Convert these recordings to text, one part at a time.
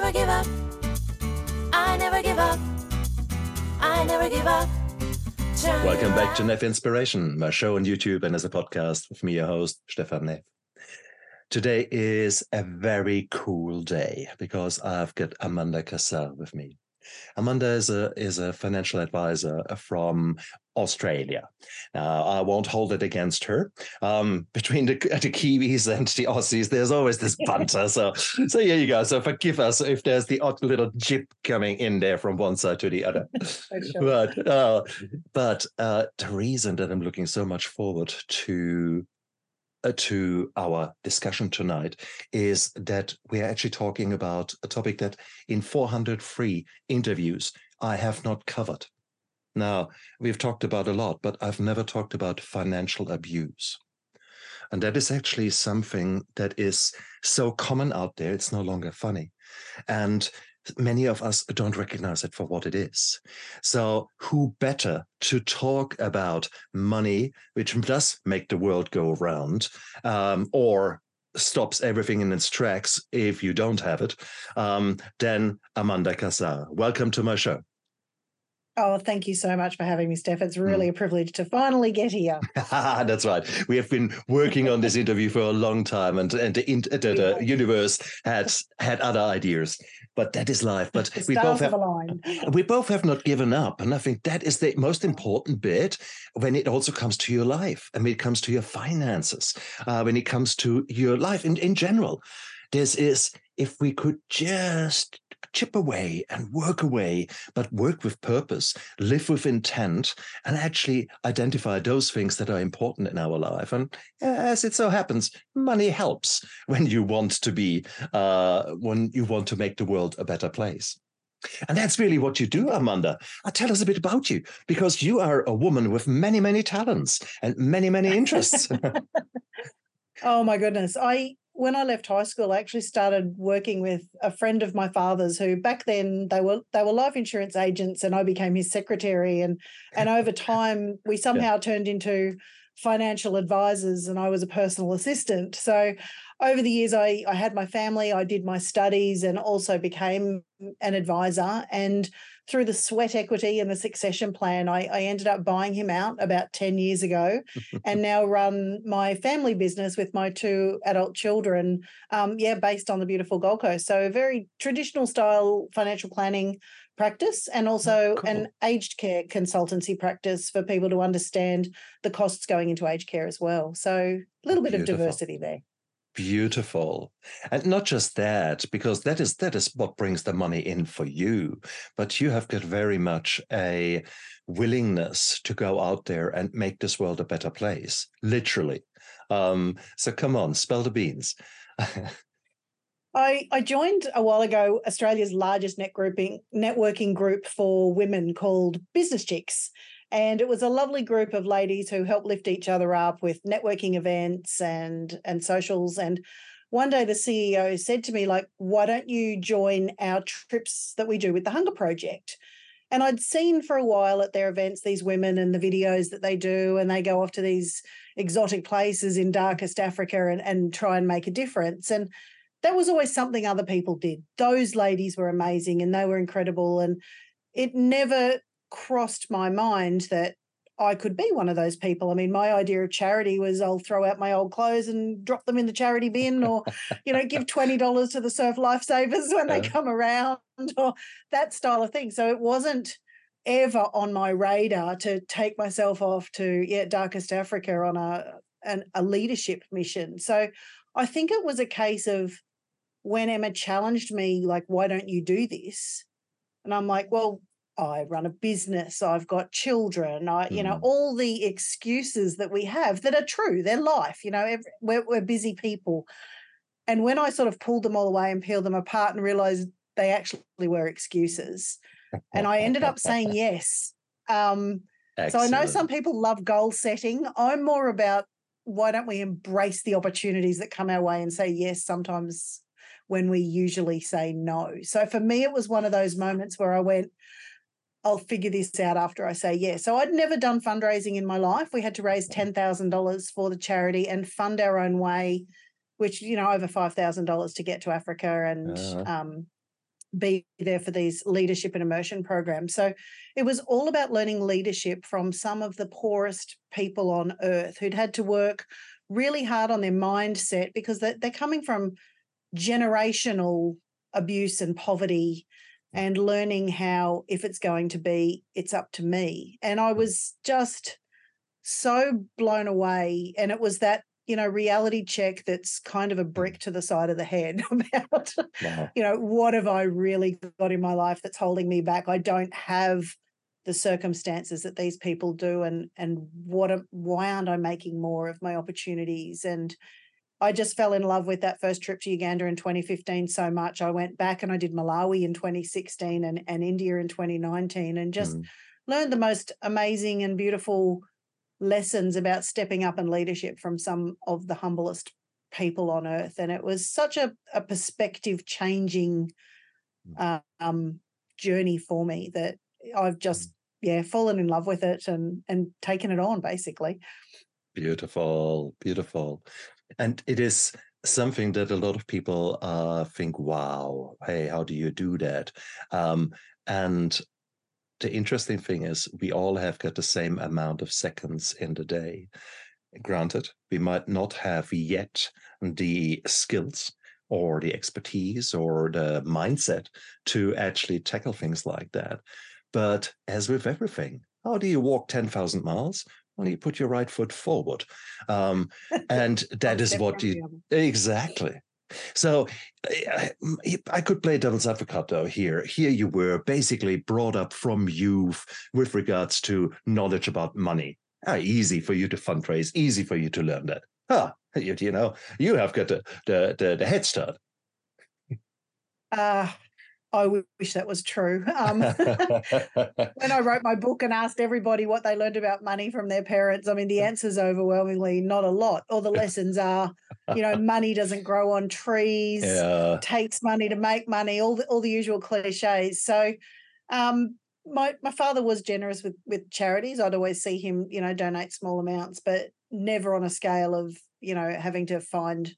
never give up. I never give up. I never give up. Turn Welcome back to. Neff Inspiration, my show on YouTube and as a podcast with me, your host, Stefan Neff. Today is a very cool day because I've got Amanda Cassar with me. Amanda is a is a financial advisor from Australia. Now, I won't hold it against her. Um, between the, the Kiwis and the Aussies, there's always this banter. So, so here you go. So forgive us if there's the odd little jip coming in there from one side to the other. but uh, but uh, the reason that I'm looking so much forward to uh, to our discussion tonight is that we are actually talking about a topic that in 403 interviews I have not covered. Now, we've talked about a lot, but I've never talked about financial abuse. And that is actually something that is so common out there, it's no longer funny. And many of us don't recognize it for what it is. So, who better to talk about money, which does make the world go round, um, or stops everything in its tracks if you don't have it, um, than Amanda Cassar. Welcome to my show. Oh, thank you so much for having me, Steph. It's really a privilege to finally get here. That's right. We have been working on this interview for a long time, and and the, in- the, the universe had had other ideas, but that is life. But we both have have we both have not given up, and I think that is the most important bit when it also comes to your life, and when it comes to your finances, uh, when it comes to your life in in general. This is if we could just chip away and work away, but work with purpose, live with intent, and actually identify those things that are important in our life. And as it so happens, money helps when you want to be, uh, when you want to make the world a better place. And that's really what you do, Amanda. Uh, tell us a bit about you, because you are a woman with many, many talents and many, many interests. Oh my goodness. I when I left high school, I actually started working with a friend of my father's who back then they were they were life insurance agents and I became his secretary. And and over time we somehow turned into financial advisors and I was a personal assistant. So over the years I I had my family, I did my studies and also became an advisor. And through the sweat equity and the succession plan, I, I ended up buying him out about 10 years ago and now run my family business with my two adult children. Um, yeah, based on the beautiful Gold Coast. So, a very traditional style financial planning practice and also cool. an aged care consultancy practice for people to understand the costs going into aged care as well. So, a little bit of diversity there. Beautiful. And not just that, because that is that is what brings the money in for you, but you have got very much a willingness to go out there and make this world a better place, literally. Um, so come on, spell the beans. I, I joined a while ago Australia's largest net grouping networking group for women called Business Chicks. And it was a lovely group of ladies who helped lift each other up with networking events and and socials. And one day the CEO said to me, like, why don't you join our trips that we do with the Hunger Project? And I'd seen for a while at their events these women and the videos that they do, and they go off to these exotic places in darkest Africa and, and try and make a difference. And that was always something other people did. Those ladies were amazing and they were incredible. And it never crossed my mind that I could be one of those people. I mean, my idea of charity was I'll throw out my old clothes and drop them in the charity bin or, you know, give $20 to the surf lifesavers when they come around or that style of thing. So it wasn't ever on my radar to take myself off to yeah, darkest Africa on a an, a leadership mission. So I think it was a case of when Emma challenged me, like, why don't you do this? And I'm like, well, I run a business, I've got children, I, you know, Mm. all the excuses that we have that are true, they're life, you know, ev we're, we're busy people. And when I sort of pulled them all away and peeled them apart and realized they actually were excuses, and I ended up saying yes. Um, so I know some people love goal setting. I'm more about why don't we embrace the opportunities that come our way and say yes sometimes when we usually say no. So for me, it was one of those moments where I went, I'll figure this out after I say yes. So I'd never done fundraising in my life. We had to raise $10,000 for the charity and fund our own way, which, you know, over $5,000 to get to Africa and Ah. um, be there for these leadership and immersion programs. So it was all about learning leadership from some of the poorest people on earth who'd had to work really hard on their mindset because they're, they're coming from generational abuse and poverty and learning how if it's going to be it's up to me. And i mm. was just so blown away and it was that you know reality check that's kind of a mm. brick to the side of the head about Wow. you know what have i really got in my life that's holding me back? I don't have the circumstances that these people do and and what am, why aren't i making more of my opportunities? And I just fell in love with that first trip to Uganda in 2015 so much. I went back and I did Malawi in 2016 and, and India in 2019 and just Mm. learned the most amazing and beautiful lessons about stepping up and leadership from some of the humblest people on earth. And it was such a, a perspective changing Mm. um, journey for me that I've just, yeah, fallen in love with it and, and taken it on basically. Beautiful, beautiful. And it is something that a lot of people uh, think, wow, hey, how do you do that? Um, and the interesting thing is, we all have got the same amount of seconds in the day. Granted, we might not have yet the skills or the expertise or the mindset to actually tackle things like that. But as with everything, how do you walk 10,000 miles? Well, you put your right foot forward. Um, and that is what you. Exactly. So I, I- I could play devil's advocate though here. Here you were basically brought up from youth with regards to knowledge about money. Ah, easy for you to fundraise, easy for you to learn that. Ah, you, you know, you have got the, the, the, the head start. Uh, I wish that was true. Um, when I wrote my book and asked everybody what they learned about money from their parents, I mean, the answer's overwhelmingly not a lot. Or the lessons are, you know, money doesn't grow on trees, yeah. takes money to make money, all the all the usual cliches. So, um, my my father was generous with with charities. I'd always see him, you know, donate small amounts, but never on a scale of, you know, having to find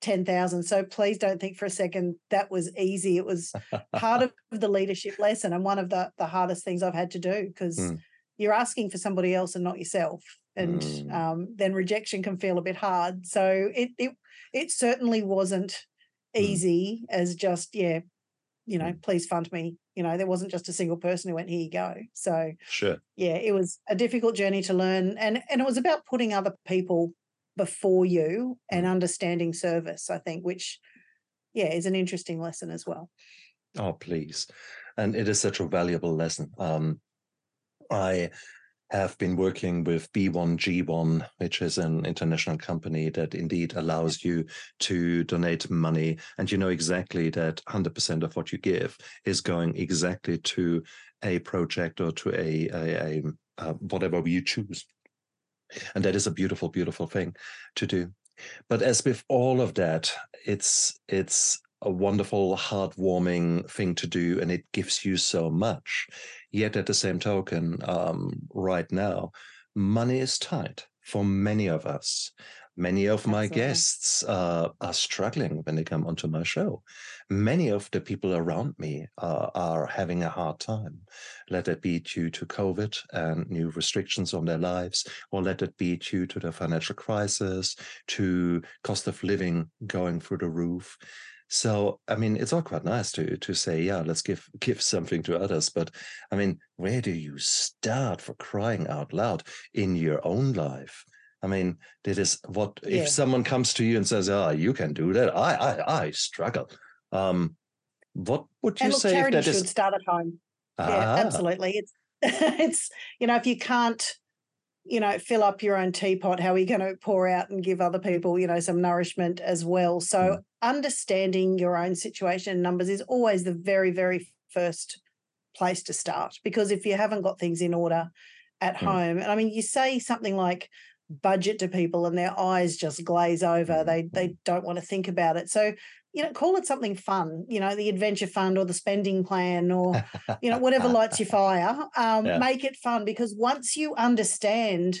10,000. So please don't think for a second that was easy. It was part of the leadership lesson and one of the, the hardest things I've had to do because Mm. you're asking for somebody else and not yourself. And Mm. um, then rejection can feel a bit hard. So it it it certainly wasn't Mm. easy as just, yeah, you know, Mm. please fund me. You know, there wasn't just a single person who went, here you go. So Sure. yeah, it was a difficult journey to learn. And and it was about putting other people before you and Mm. understanding service, I think, which yeah, is an interesting lesson as well. Oh, please. And it is such a valuable lesson. Um, I have been working with B1G1, which is an international company that indeed allows you to donate money. And you know exactly that 100% of what you give is going exactly to a project or to a, a, a uh, whatever you choose. And that is a beautiful, beautiful thing to do. But as with all of that, it's it's a wonderful, heartwarming thing to do, and it gives you so much. Yet at the same token, um, right now, money is tight for many of us. Many of my Absolutely. guests uh, are struggling when they come onto my show. Many of the people around me uh, are having a hard time. Let it be due to COVID and new restrictions on their lives, or let it be due to the financial crisis, to cost of living going through the roof. So, I mean, it's all quite nice to to say, yeah, let's give give something to others. But I mean, where do you start for crying out loud in your own life? I mean, that is what Yeah. if someone comes to you and says, "Ah, you can do that." I I I struggle. Um, what would you and look, say if charity that should is? start at home. Yeah, Ah, absolutely. It's it's you know, if you can't, you know, fill up your own teapot, how are you going to pour out and give other people, you know, some nourishment as well? So Mm. understanding your own situation and numbers is always the very, very first place to start. Because if you haven't got things in order at Mm. home, and I mean, you say something like budget to people and their eyes just glaze over. Mm, They they don't want to think about it. So you know, call it something fun, you know, the adventure fund or the spending plan or, you know, whatever lights your fire. Um, Yeah. Make it fun because once you understand,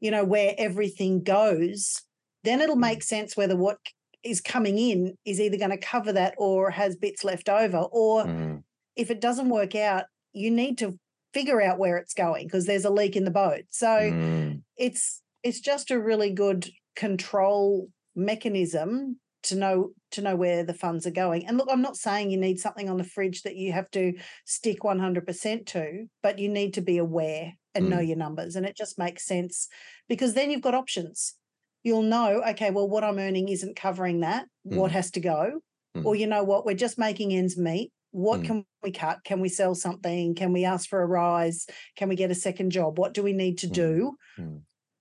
you know, where everything goes, then it'll Mm. make sense whether what is coming in is either going to cover that or has bits left over. Or Mm, if it doesn't work out, you need to figure out where it's going because there's a leak in the boat. So mm, it's it's just a really good control mechanism to know to know where the funds are going. And look, I'm not saying you need something on the fridge that you have to stick 100% to, but you need to be aware and know your numbers and it just makes sense because then you've got options. You'll know, okay, well what I'm earning isn't covering that. What Mm. has to go? Or you know what, we're just making ends meet. What Mm. can we cut? Can we sell something? Can we ask for a rise? Can we get a second job? What do we need to Mm. do?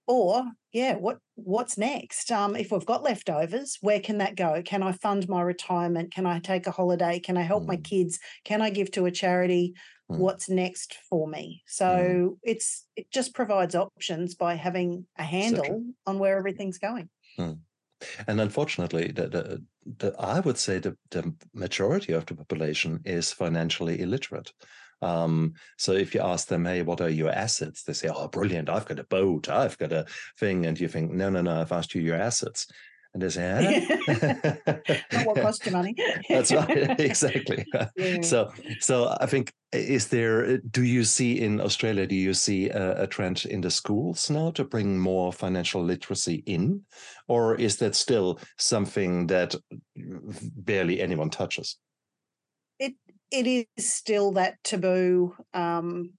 Mm. Or yeah, what what's next? Um, if we've got leftovers, where can that go? Can I fund my retirement? Can I take a holiday? Can I help my Mm. kids? Can I give to a charity? Mm. What's next for me? So it's it just provides options by having a handle on where everything's going. And unfortunately, the, the, the, I would say the, the majority of the population is financially illiterate. Um, so if you ask them, hey, what are your assets? They say, oh, brilliant, I've got a boat, I've got a thing. And you think, no, no, no, I've asked you your assets. And they say, Not what "Huh?" cost you money. That's right, exactly. Yeah. So, so I think is there? Do you see in Australia? Do you see a, a trend in the schools now to bring more financial literacy in, or is that still something that barely anyone touches? it is still that taboo um,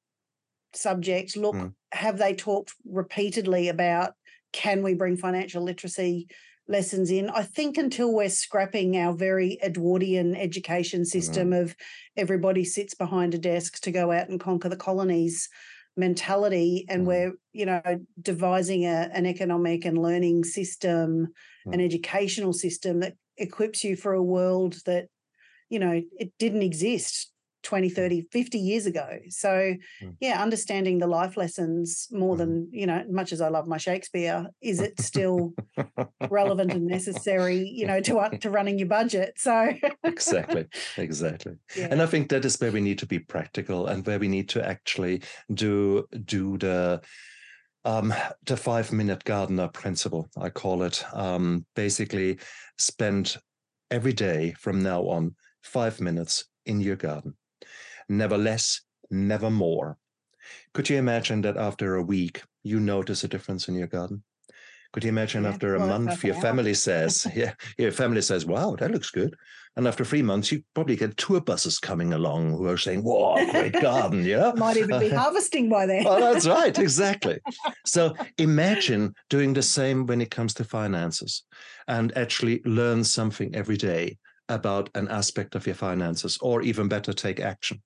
subject. Look, Mm. have they talked repeatedly about can we bring financial literacy lessons in? I think until we're scrapping our very Edwardian education system of everybody sits behind a desk to go out and conquer the colonies mentality and Mm. we're you know devising a, an economic and learning system an Mm. educational system that equips you for a world that you know it didn't exist 20 30 50 years ago so Mm. yeah understanding the life lessons more Mm. than you know much as i love my shakespeare is it still relevant and necessary you know to to running your budget so exactly, exactly. yeah. And I think that is where we need to be practical and where we need to actually do do the um, the five minute gardener principle. I call it. Um, basically, spend every day from now on five minutes in your garden, never less, never more. Could you imagine that after a week you notice a difference in your garden? Could you imagine Yeah, after a well, month your family says, yeah, your family says, wow, that looks good. And after three months, you probably get tour buses coming along who are saying, wow, great garden, yeah. might even be harvesting by then Oh, that's right, exactly. So imagine doing the same when it comes to finances and actually learn something every day about an aspect of your finances, or even better, take action.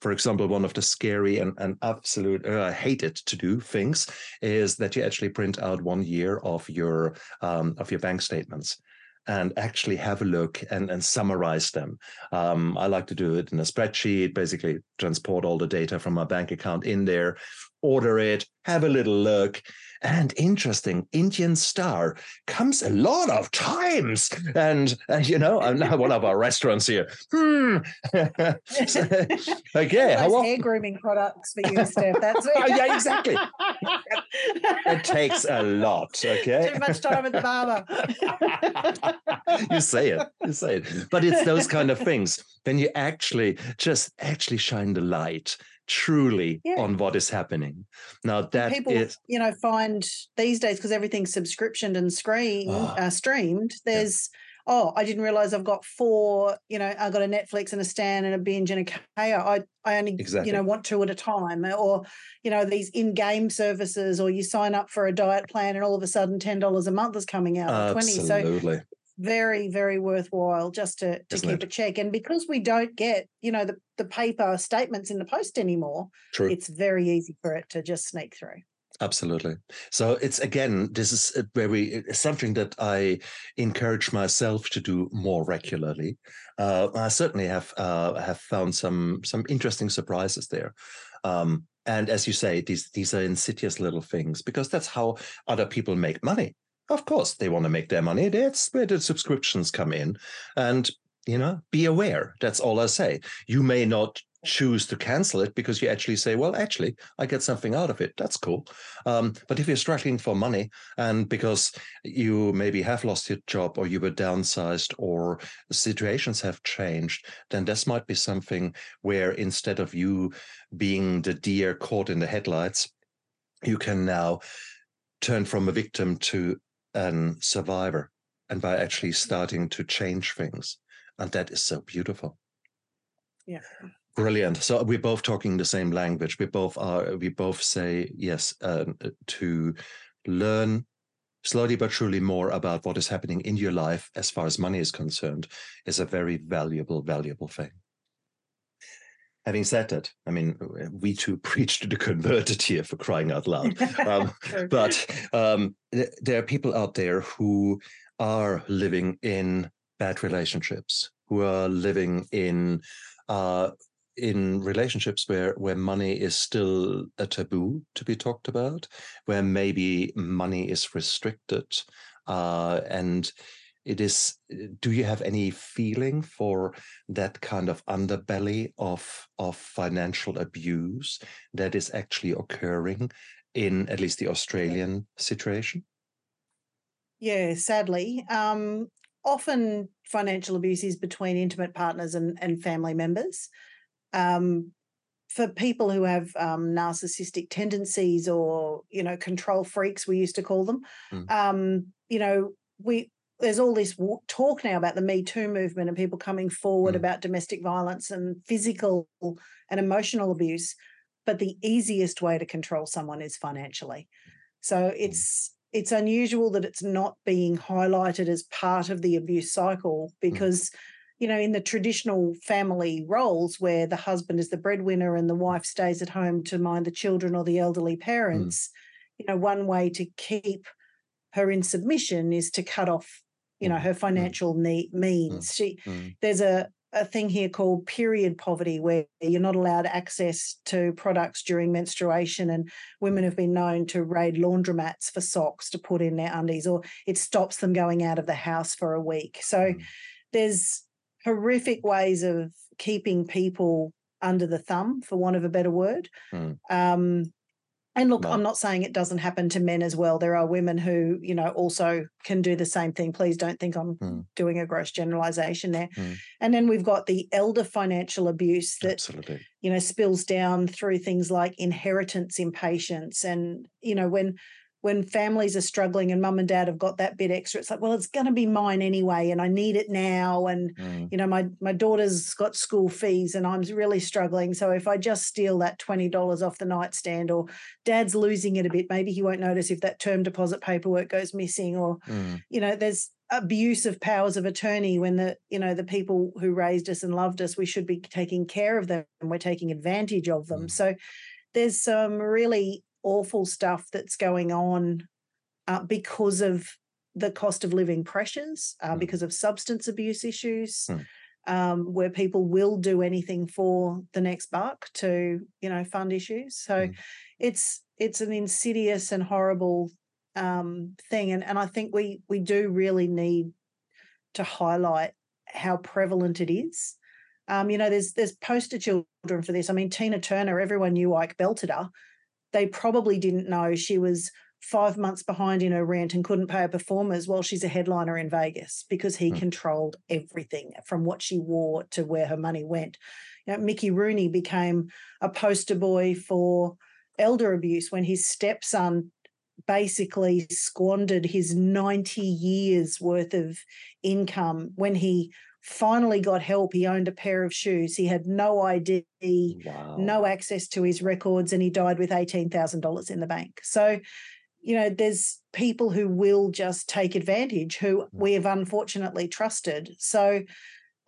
For example, one of the scary and, and absolute, uh, I hate it to do things is that you actually print out one year of your um, of your bank statements and actually have a look and, and summarize them. Um, I like to do it in a spreadsheet, basically transport all the data from my bank account in there, order it, have a little look. And interesting, Indian Star comes a lot of times. And, and you know, I'm now one of our restaurants here. Hmm. So, okay. How often? hair grooming products for you steph that's it Yeah, exactly. It takes a lot. Okay. too much time at the barber you say it you say it but it's those kind of things Then you actually just actually shine the light truly Yeah. on what is happening now that is people you know find these days because everything's subscriptioned and screen Ah. uh, streamed there's oh i didn't realize i've got four you know i've got a netflix and a stan and a binge and a Kayo i i only Exactly. you know want two at a time or you know these in-game services or you sign up for a diet plan and all of a sudden $10 a month is coming out or 20 so absolutely very very worthwhile just to, to keep it? a check and because we don't get you know the, the paper statements in the post anymore true it's very easy for it to just sneak through Absolutely. So it's again, this is very something that I encourage myself to do more regularly. Uh, I certainly have uh, have found some some interesting surprises there. Um, and as you say, these these are insidious little things because that's how other people make money. Of course, they want to make their money. That's where the subscriptions come in, and you know, be aware. That's all I say. You may not choose to cancel it because you actually say, well, actually, I get something out of it. That's cool. Um, but if you're struggling for money and because you maybe have lost your job or you were downsized or situations have changed, then this might be something where instead of you being the deer caught in the headlights, you can now turn from a victim to a survivor and by actually starting to change things. And that is so beautiful. Yeah. Brilliant. So we're both talking the same language. We both are. We both say yes um, to learn slowly but surely more about what is happening in your life as far as money is concerned is a very valuable, valuable thing. Having said that, I mean, we too preach to the converted here for crying out loud. Um, but um, th- there are people out there who are living in bad relationships, who are living in uh, in relationships where where money is still a taboo to be talked about, where maybe money is restricted, uh, and it is. Do you have any feeling for that kind of underbelly of of financial abuse that is actually occurring in at least the Australian situation? Yeah, sadly. Um, often financial abuse is between intimate partners and, and family members. Um, for people who have um, narcissistic tendencies or you know control freaks, we used to call them. Mm. Um, you know, we there's all this talk now about the Me Too movement and people coming forward Mm. about domestic violence and physical and emotional abuse. But the easiest way to control someone is financially. So mm. it's it's unusual that it's not being highlighted as part of the abuse cycle mm. because you know in the traditional family roles where the husband is the breadwinner and the mm. wife stays at home to mind the children or the elderly parents you know one way to keep her in submission is to cut off you know Mm, her financial need means she there's a a thing here called period poverty where you're not allowed access to products during menstruation and women have been known to raid laundromats for socks to put in their undies or it stops them going out of the house for a week so Mm. there's horrific ways of keeping people under the thumb for want of a better word Mm. um, and look, No. I'm not saying it doesn't happen to men as well. There are women who, you know, also can do the same thing. Please don't think I'm Mm. doing a gross generalization there. Mm. And then we've got the elder financial abuse that, Absolutely. you know, spills down through things like inheritance impatience. And, you know, when when families are struggling and mum and dad have got that bit extra, it's like, well, it's going to be mine anyway, and I need it now. And Mm. you know, my my daughter's got school fees and I'm really struggling. So if I just steal that $20 off the nightstand or dad's losing it a bit, maybe he won't notice if that term deposit paperwork goes missing or, Mm. you know, there's abuse of powers of attorney when the, you know, the people who raised us and loved us, we should be taking care of them and we're taking advantage of them. Mm. So there's some really awful stuff that's going on uh, because of the cost of living pressures, uh, Mm. because of substance abuse issues, Mm. um, where people will do anything for the next buck to, you know, fund issues. So Mm. it's it's an insidious and horrible um, thing, and and I think we we do really need to highlight how prevalent it is. Um, you know, there's there's poster children for this. I mean, Tina Turner, everyone knew Ike belted her. They probably didn't know she was five months behind in her rent and couldn't pay her performers while she's a headliner in Vegas because he Hmm. controlled everything from what she wore to where her money went. You know, Mickey Rooney became a poster boy for elder abuse when his stepson basically squandered his 90 years worth of income when he finally got help he owned a pair of shoes he had no id Wow. no access to his records and he died with $18,000 in the bank. So, you know, there's people who will just take advantage who we have unfortunately trusted. So,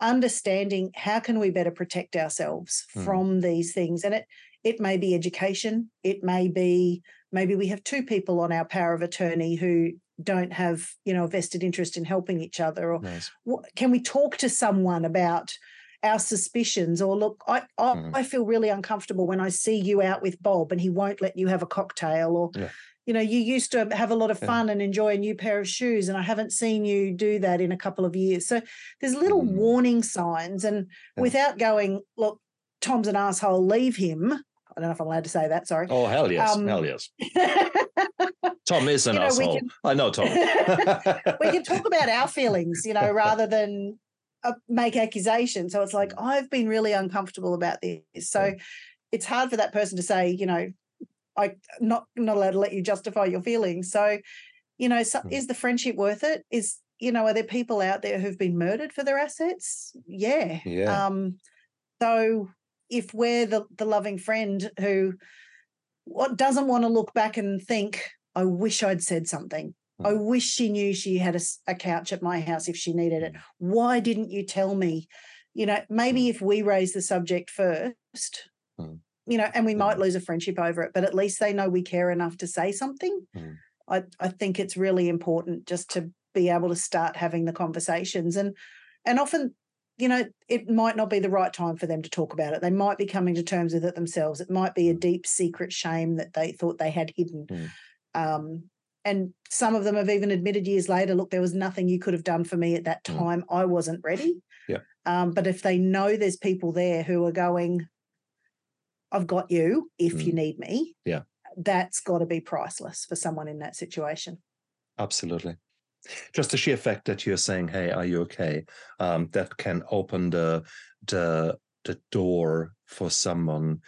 understanding how can we better protect ourselves Mm. from these things and it it may be education, it may be maybe we have two people on our power of attorney who don't have, you know, a vested interest in helping each other or Nice. what, can we talk to someone about our suspicions or look I, I Mm. I feel really uncomfortable when I see you out with Bob and he won't let you have a cocktail or Yeah. you know you used to have a lot of Yeah. fun and enjoy a new pair of shoes and I haven't seen you do that in a couple of years so there's little Mm. warning signs and Yeah. without going look Tom's an asshole, leave him. I don't know if I'm allowed to say that. Sorry. Oh hell yes, Um, hell yes. Tom is an You know, asshole. can- I know Tom. we can talk about our feelings, you know, rather than uh, make accusations. So it's like I've been really uncomfortable about this. So it's hard for that person to say, you know, I not not allowed to let you justify your feelings. So, you know, so, Mm. is the friendship worth it? Is you know, are there people out there who've been murdered for their assets? Yeah. Yeah. Um, so if we're the the loving friend who what doesn't want to look back and think, I wish I'd said something. I Mm. wish she knew she had a couch at my house if she needed it. Why didn't you tell me? You know, maybe if we raise the subject first, Mm. you know, and we might Mm. lose a friendship over it, but at least they know we care enough to say something. Mm. I, I think it's really important just to be able to start having the conversations and and often you know it might not be the right time for them to talk about it they might be coming to terms with it themselves it might be a Mm. deep secret shame that they thought they had hidden Mm. Um, and some of them have even admitted years later look there was nothing you could have done for me at that Mm. time i wasn't ready Yeah. um, but if they know there's people there who are going i've got you if you need me Yeah. that's got to be priceless for someone in that situation Absolutely. Just the sheer fact that you're saying, "Hey, are you okay?" Um, that can open the the the door for someone,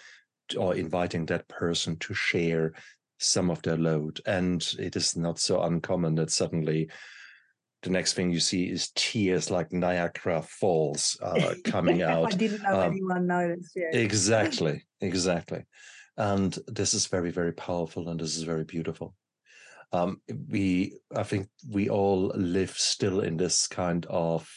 or inviting that person to share some of their load. And it is not so uncommon that suddenly the next thing you see is tears like Niagara Falls uh, coming out. I didn't know Um, anyone noticed. Yeah. Exactly, exactly. And this is very, very powerful and this is very beautiful. Um, we, I think we all live still in this kind of,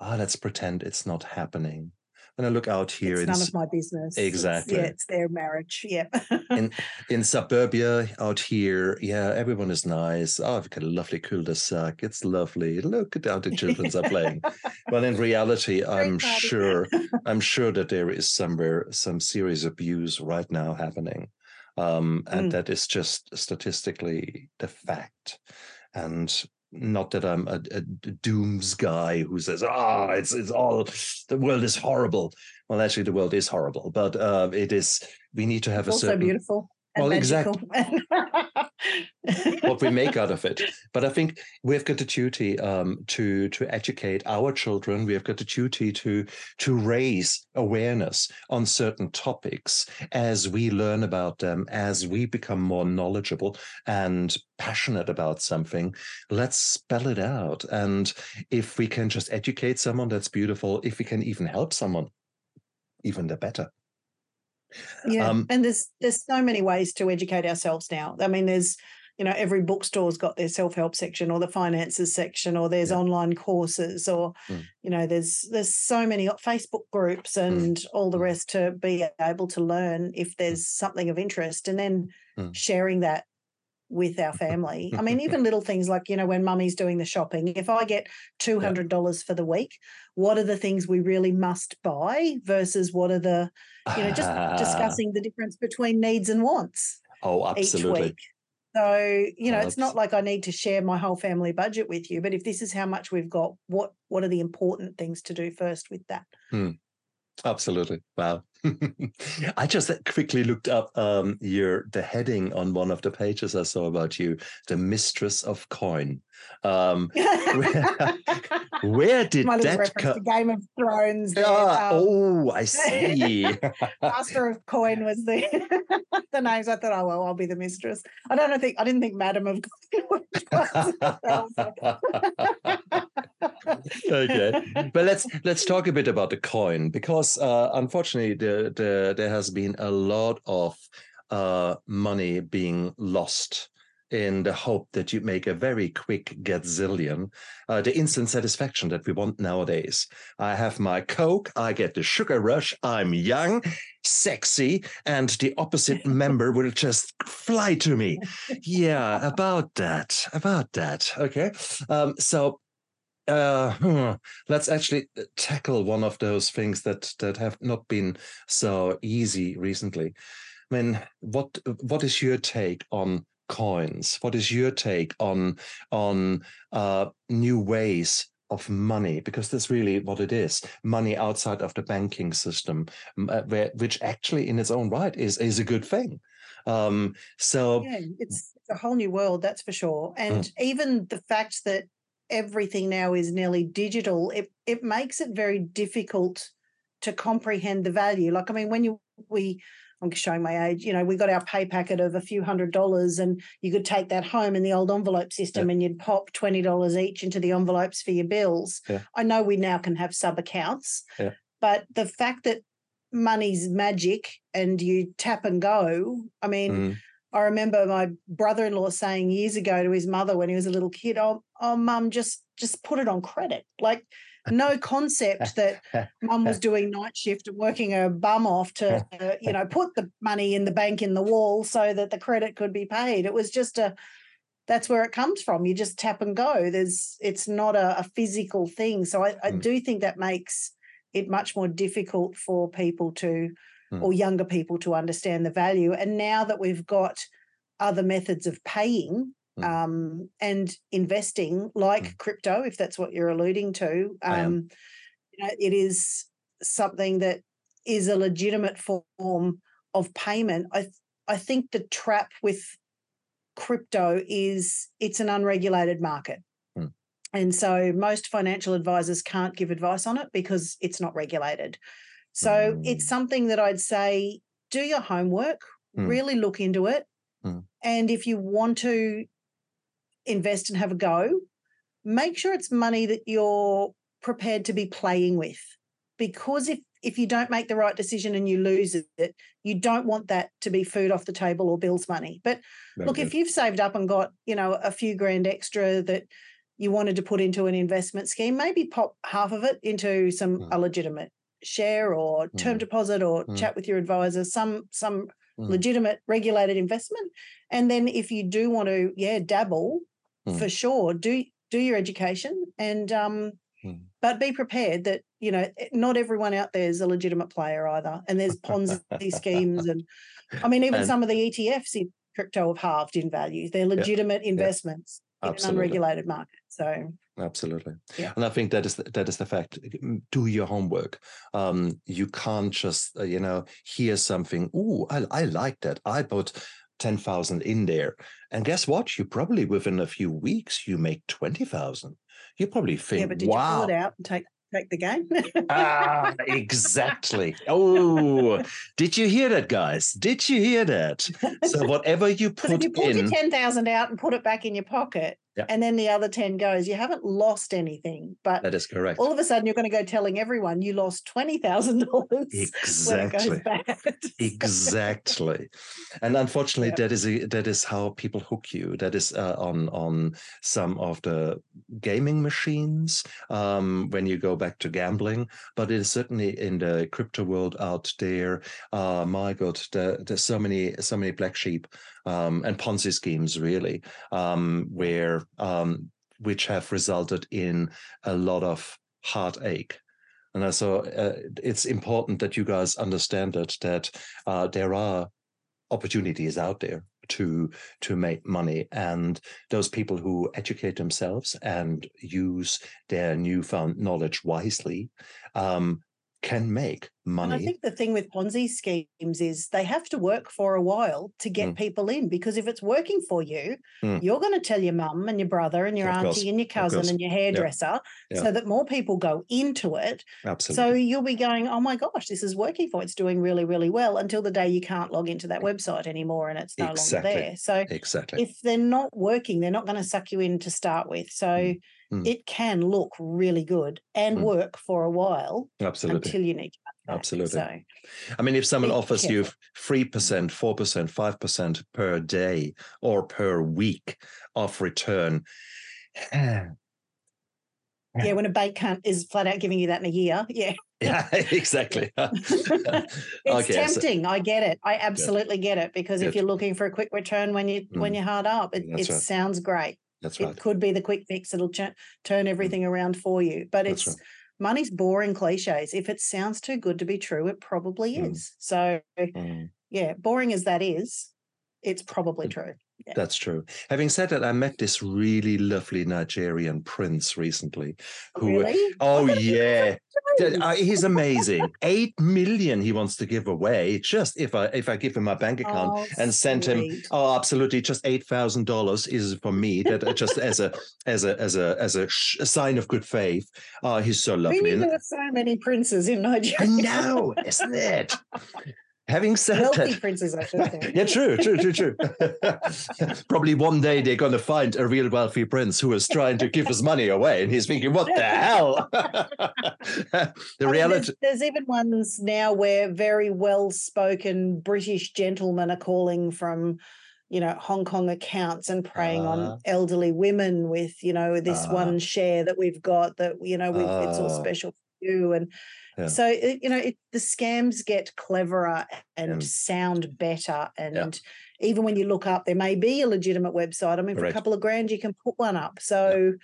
ah, let's pretend it's not happening. When I look out here it's none of my business. It's- Exactly. yeah, it's their marriage. Yeah. in in suburbia out here, yeah, everyone is nice. Oh, I've got a lovely cul-de-sac. It's lovely. Look at how the children are playing. Well, in reality, I'm sure I'm sure that there is somewhere some serious abuse right now happening. Um, and Mm. that is just statistically the fact. And not that I'm a, a dooms guy who says, ah, it's it's all the world is horrible. Well, actually, the world is horrible, but uh, it is. We need to have It's a also certain beautiful. Well, exactly. what we make out of it. But I think we've got the duty um, to to educate our children. We have got the duty to to raise awareness on certain topics as we learn about them, as we become more knowledgeable and passionate about something. Let's spell it out, and if we can just educate someone, that's beautiful. If we can even help someone, even the better. Yeah. Um, and there's there's so many ways to educate ourselves now. I mean, there's you know every bookstore's got their self-help section or the finances section or there's Yeah. online courses or Mm. you know there's there's so many facebook groups and all the Mm. rest to be able to learn if there's something of interest and then Mm. sharing that with our family i mean even little things like you know when mummy's doing the shopping if i get $200 for the week what are the things we really must buy versus what are the you know just discussing the difference between needs and wants Oh, each absolutely. week. So, you know, it's not like I need to share my whole family budget with you, but if this is how much we've got, what what are the important things to do first with that? Hmm. Absolutely. Wow. I just quickly looked up um, your the heading on one of the pages I saw about you, the mistress of coin. Um, where did my that come? Game of Thrones. there, Ah, um, oh, I see. Master of Coin was the the names. I thought, oh well, I'll be the mistress. I don't think I didn't think Madam of Coin okay but let's let's talk a bit about the coin because uh, unfortunately the, the, there has been a lot of uh, money being lost in the hope that you make a very quick gazillion, uh, the instant satisfaction that we want nowadays. I have my Coke, I get the sugar rush, I'm young, sexy, and the opposite member will just fly to me. Yeah, about that, about that. Okay. Um, so uh, hmm, let's actually tackle one of those things that that have not been so easy recently. I mean, what what is your take on coins? What is your take on on uh, new ways of money because that's really what it is money outside of the banking system uh, where, which actually in its own right is is a good thing um so yeah, it's, it's a whole new world, that's for sure. And even the fact that everything now is nearly digital, it it makes it very difficult to comprehend the value. Like, I mean, when you we I'm showing my age, you know, we got our pay packet of a few hundred dollars and you could take that home in the old envelope system and you'd pop twenty dollars each into the envelopes for your bills. Yeah. I know we now can have sub accounts, Yeah. but the fact that money's magic and you tap and go, I mean, mm, I remember my brother-in-law saying years ago to his mother when he was a little kid, "Oh, oh, mum, just just put it on credit." Like no concept that mum was doing night shift and working her bum off to, uh, you know, put the money in the bank in the wall so that the credit could be paid. It was just a that's where it comes from. You just tap and go. There's it's not a, a physical thing. So I, I Mm. do think that makes it much more difficult for people to Mm. or younger people to understand the value. And now that we've got other methods of paying Mm. um, and investing, like Mm. crypto, if that's what you're alluding to, um, you know, it is something that is a legitimate form of payment. I th- I think the trap with crypto is it's an unregulated market. Mm. And so most financial advisors can't give advice on it because it's not regulated. So it's something that I'd say do your homework, Mm. really look into it. Mm. And if you want to invest and have a go, make sure it's money that you're prepared to be playing with. Because if if you don't make the right decision and you lose it, you don't want that to be food off the table or bills money. But look, if you've saved up and got, you know, a few grand extra that you wanted to put into an investment scheme, maybe pop half of it into some Mm. a legitimate share or term Mm. deposit or Mm. chat with your advisor, some some Mm. legitimate regulated investment. And then if you do want to, yeah, dabble Mm. for sure, do do your education and um Mm. but be prepared that you know eh, not everyone out there is a legitimate player either and there's ponzi schemes and i mean even And- some of the etfs in crypto have halved in value they're legitimate investments in Absolutely. an unregulated market so Absolutely. Yeah. And I think that is the, that is the fact. Do your homework. Um, you can't just uh, you know hear something. Oh, I I like that. I put ten thousand in there, and guess what? You probably within a few weeks you make twenty thousand. You probably think, yeah but did wow. you pull it out and take take the game ah, exactly. Oh, did you hear that, guys? Did you hear that? So whatever you put you pulled in, your 10,000 out and put it back in your pocket Yeah. and then the other 10 goes, you haven't lost anything. But that is correct. all of a sudden you're going to go telling everyone you lost $20,000 when it Exactly. exactly and unfortunately Yep. that is a, that is how people hook you that is uh, on on some of the gaming machines um, when you go back to gambling but it is certainly in the crypto world out there uh, my god there, there's so many so many black sheep um, and ponzi schemes really um, where um, which have resulted in a lot of heartache. And so uh, it's important that you guys understand that that uh, there are opportunities out there to to make money, and those people who educate themselves and use their newfound knowledge wisely um, can make And I think the thing with Ponzi schemes is they have to work for a while to get Mm. people in because if it's working for you, Mm. you're going to tell your mum and your brother and your Of auntie course, and your cousin and your hairdresser so that more people go into it. Absolutely. So you'll be going, oh my gosh, this is working for it's doing really, really well until the day you can't log into that website anymore and it's no Exactly. longer there. So exactly. if they're not working, they're not going to suck you in to start with. So Mm. it can look really good and Mm. work for a while Absolutely. until you need to. Absolutely. So I mean, if someone offers you three percent, four percent, five percent per day or per week of return, yeah, when a bank can't is flat out giving you that in a year. Yeah. yeah, exactly. It's Okay, so- tempting. I get it. I absolutely get it because if you're looking for a quick return when you when Mm. you're hard up, it, it right. sounds great. That's It right. could be the quick fix that'll ch- turn everything around for you. But That's it's money's boring cliches. If it sounds too good to be true, it probably Mm. is. So Mm. yeah, boring as that is, it's probably Mm. true. Yeah. That's true. Having said that, I met this really lovely Nigerian prince recently who really? Oh What a beautiful yeah, uh, he's amazing. Eight million he wants to give away. Just if I if I give him my bank account Oh, and send him. Oh, absolutely. Just eight thousand dollars is for me. That uh, just as a as a as a as a, sh- a sign of good faith. Oh, he's so lovely. And- there were so many princes in Nigeria? I know, isn't it? Having said Wealthy that, princes, I should say. yeah, true, true, true, true. Probably one day they're going to find a real wealthy prince who is trying to give his money away, and he's thinking, "What the hell?" the I mean, reality. there's, there's even ones now where very well-spoken British gentlemen are calling from, you know, Hong Kong accounts and preying Ah. on elderly women with, you know, this Ah. one share that we've got that you know we've, it's all Ah. special for you, and Yeah. so it, you know it, the scams get cleverer and Yeah. sound better, and even when you look up, there may be a legitimate website. I mean, for Correct. a couple of grand, you can put one up. So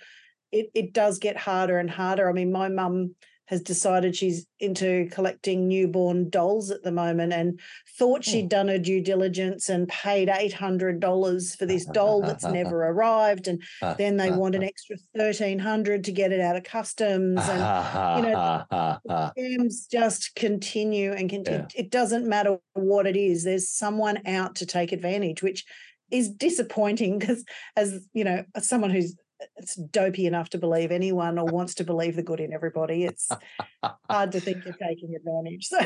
it, it does get harder and harder. I mean, my mum has decided she's into collecting newborn dolls at the moment and thought hmm. she'd done her due diligence and paid $800 for this doll that's never arrived. And then they want an extra 1300 to get it out of customs. And you know, scams just continue and continue. It doesn't matter what it is, there's someone out to take advantage, which is disappointing because, as you know, as someone who's it's dopey enough to believe anyone or wants to believe the good in everybody. It's hard to think you're taking advantage. So,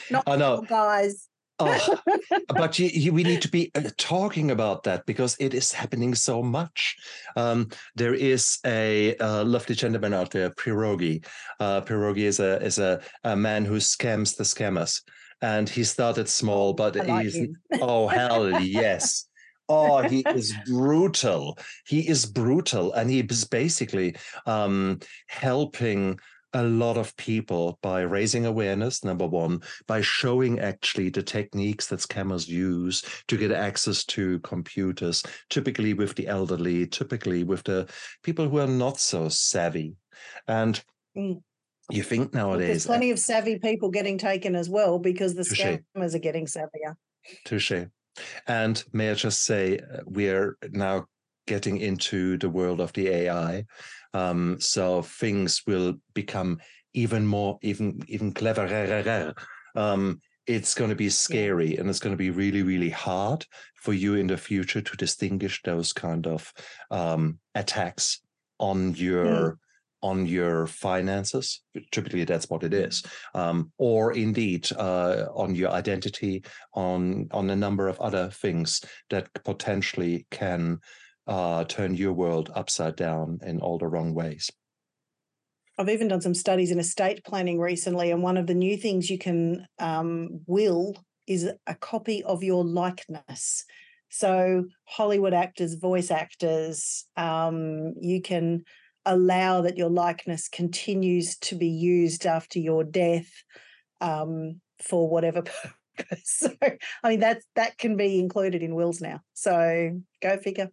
not I know. guys. Oh, but you, you, we need to be uh, talking about that because it is happening so much. Um, there is a, uh lovely gentleman out there, Pierogi. Uh, Pierogi is a is a, a man who scams the scammers, and he started small, but like he's him. oh hell yes. Oh, he is brutal. He is brutal, and he is basically um, helping a lot of people by raising awareness number one by showing actually the techniques that scammers use to get access to computers typically with the elderly typically with the people who are not so savvy and Mm. you think nowadays There's plenty of savvy people getting taken as well because the Touche. scammers are getting savvier. Touche. And may I just say, uh, we're now getting into the world of the AI. Um, so things will become even more, even even cleverer. Um, it's going to be scary, and it's going to be really, really hard for you in the future to distinguish those kind of um, attacks on your on your finances. Typically, that's what it is, um, or indeed uh, on your identity, on on a number of other things that potentially can uh, turn your world upside down in all the wrong ways. I've even done some studies in estate planning recently, and one of the new things you can um, will is a copy of your likeness. So, Hollywood actors, voice actors, um, you can allow that your likeness continues to be used after your death um, for whatever purpose. So, I mean, that's that can be included in wills now. So, go figure.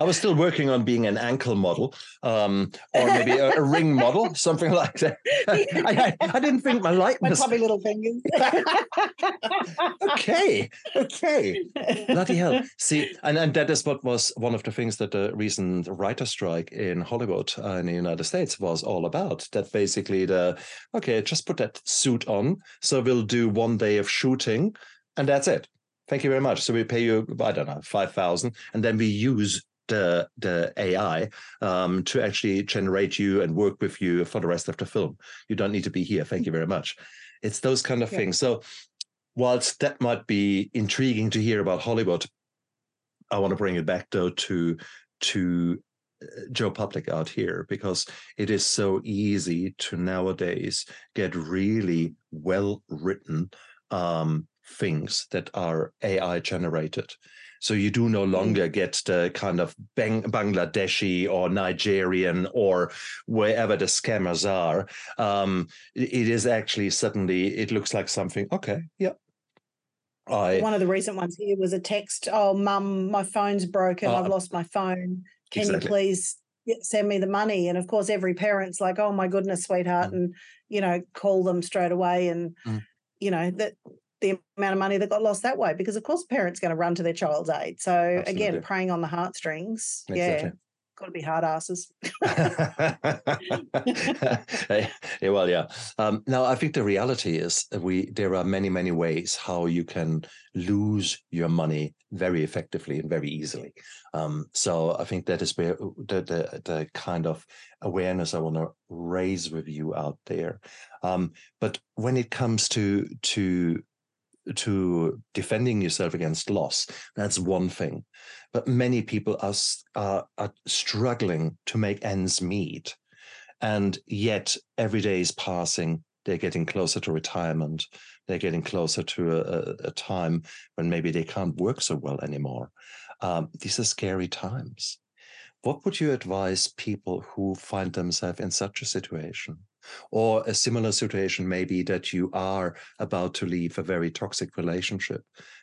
I was still working on being an ankle model, um, or maybe a, a ring model, something like that. I, I, I didn't think my My likeness. puppy little fingers. okay, okay. Bloody hell. See, and, and that is what was one of the things that the recent writer strike in Hollywood uh, in the United States was all about. That basically the, okay, just put that suit on. So we'll do one day of shooting and that's it. Thank you very much. So we pay you, I don't know, 5,000 and then we use the the AI um, to actually generate you and work with you for the rest of the film. You don't need to be here. Thank you very much. It's those kind of Yeah. things. So whilst that might be intriguing to hear about Hollywood, I want to bring it back though to to uh, Joe Public out here because it is so easy to nowadays get really well written um, things that are AI generated. So you do no longer get the kind of Bang- Bangladeshi or Nigerian or wherever the scammers are. Um, it- is actually suddenly it looks like something. Okay, yeah. I One of the recent ones here was a text, "Oh, mum, my phone's broken. Oh, I've lost my phone. Can exactly. you please send me the money?" And of course, every parent's like, "Oh my goodness, sweetheart," Mm. and you know, call them straight away. And Mm. you know that the amount of money that got lost that way because of course parents going to run to their child's aid so Absolutely. again preying on the heartstrings yeah Exactly. got to be hard asses Hey, yeah, well, yeah. Um, now, I think the reality is we there are many, many ways how you can lose your money very effectively and very easily. Um, so I think that is where the the, the kind of awareness I want to raise with you out there. Um, but when it comes to to to defending yourself against loss, that's one thing. But many people are, are, are struggling to make ends meet. And yet every day is passing. They're getting closer to retirement. They're getting closer to a, a, time when maybe they can't work so well anymore. Um, these are scary times. What would you advise people who find themselves in such a situation? Or a similar situation, maybe that you are about to leave a very toxic relationship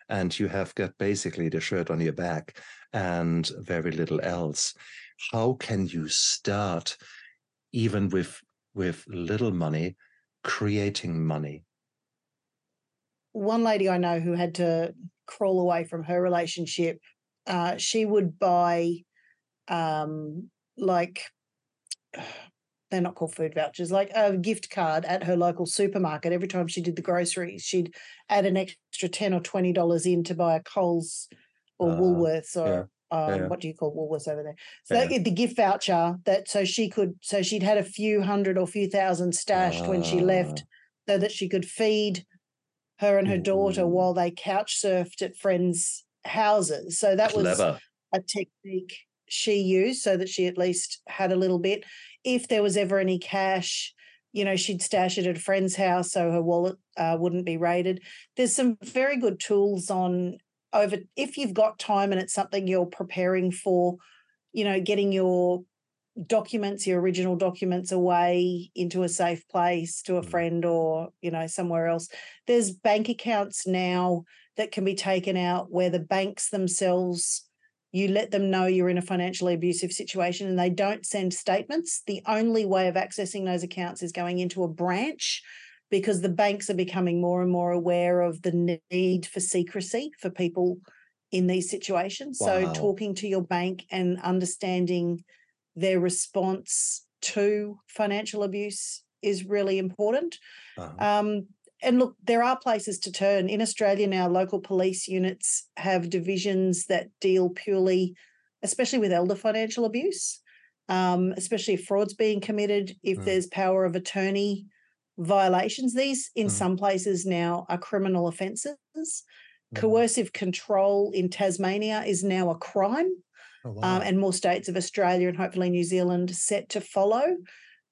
and you have got basically the shirt on your back and very little else. How can you start, even with with little money, creating money? one lady I know who had to crawl away from her relationship, uh, she would buy um, like they're not called food vouchers, like a gift card at her local supermarket. Every time she did the groceries, she'd add an extra ten or twenty dollars in to buy a Coles or Ah, Woolworths or um, yeah. what do you call Woolworths over there? So Yeah. the gift voucher that so she could so she'd had a few hundred or few thousand stashed when she left so that she could feed her and her daughter while they couch surfed at friends' houses. So that was a technique she used so that she at least had a little bit. If there was ever any cash, you know, she'd stash it at a friend's house so her wallet uh, wouldn't be raided. There's some very good tools on over if you've got time and it's something you're preparing for, you know, getting your documents, your original documents away into a safe place to a Mm. friend or, you know, somewhere else. There's bank accounts now that can be taken out where the banks themselves you let them know you're in a financially abusive situation and they don't send statements. The only way of accessing those accounts is going into a branch because the banks are becoming more and more aware of the need for secrecy for people in these situations. Wow. So, talking to your bank and understanding their response to financial abuse is really important. Uh-huh. Um, and look, there are places to turn. In Australia now, local police units have divisions that deal purely, especially with elder financial abuse, um, especially if fraud's being committed, if Mm. there's power of attorney violations. These, in Mm. some places now, are criminal offences. Mm. Coercive control in Tasmania is now a crime Oh, um, and more states of Australia and hopefully New Zealand set to follow.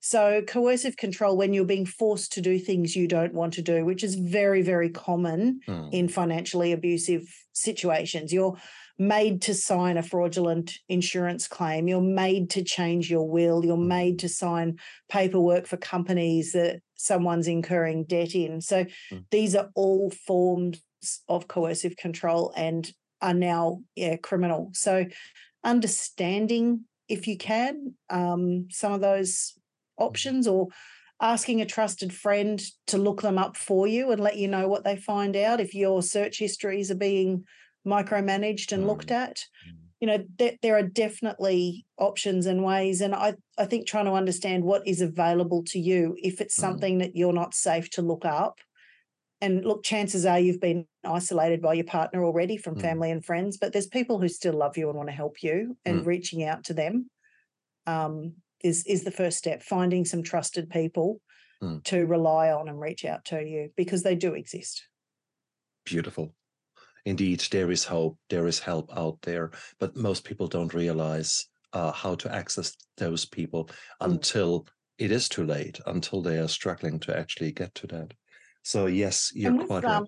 So, coercive control when you're being forced to do things you don't want to do, which is very, very common Mm. in financially abusive situations. You're made to sign a fraudulent insurance claim. You're made to change your will. You're made to sign paperwork for companies that someone's incurring debt in. So, Mm. these are all forms of coercive control and are now yeah, criminal. So, understanding if you can um, some of those options or asking a trusted friend to look them up for you and let you know what they find out if your search histories are being micromanaged and looked at Mm. you know there, there are definitely options and ways and i i think trying to understand what is available to you if it's Mm. something that you're not safe to look up and look chances are you've been isolated by your partner already from Mm. family and friends but there's people who still love you and want to help you and Mm. reaching out to them um, is is the first step finding some trusted people Mm. to rely on and reach out to you because they do exist Beautiful. Indeed, there is hope, there is help out there, but most people don't realize uh, how to access those people Mm. until it is too late, until they are struggling to actually get to that. So, yes, you're with, quite right. um,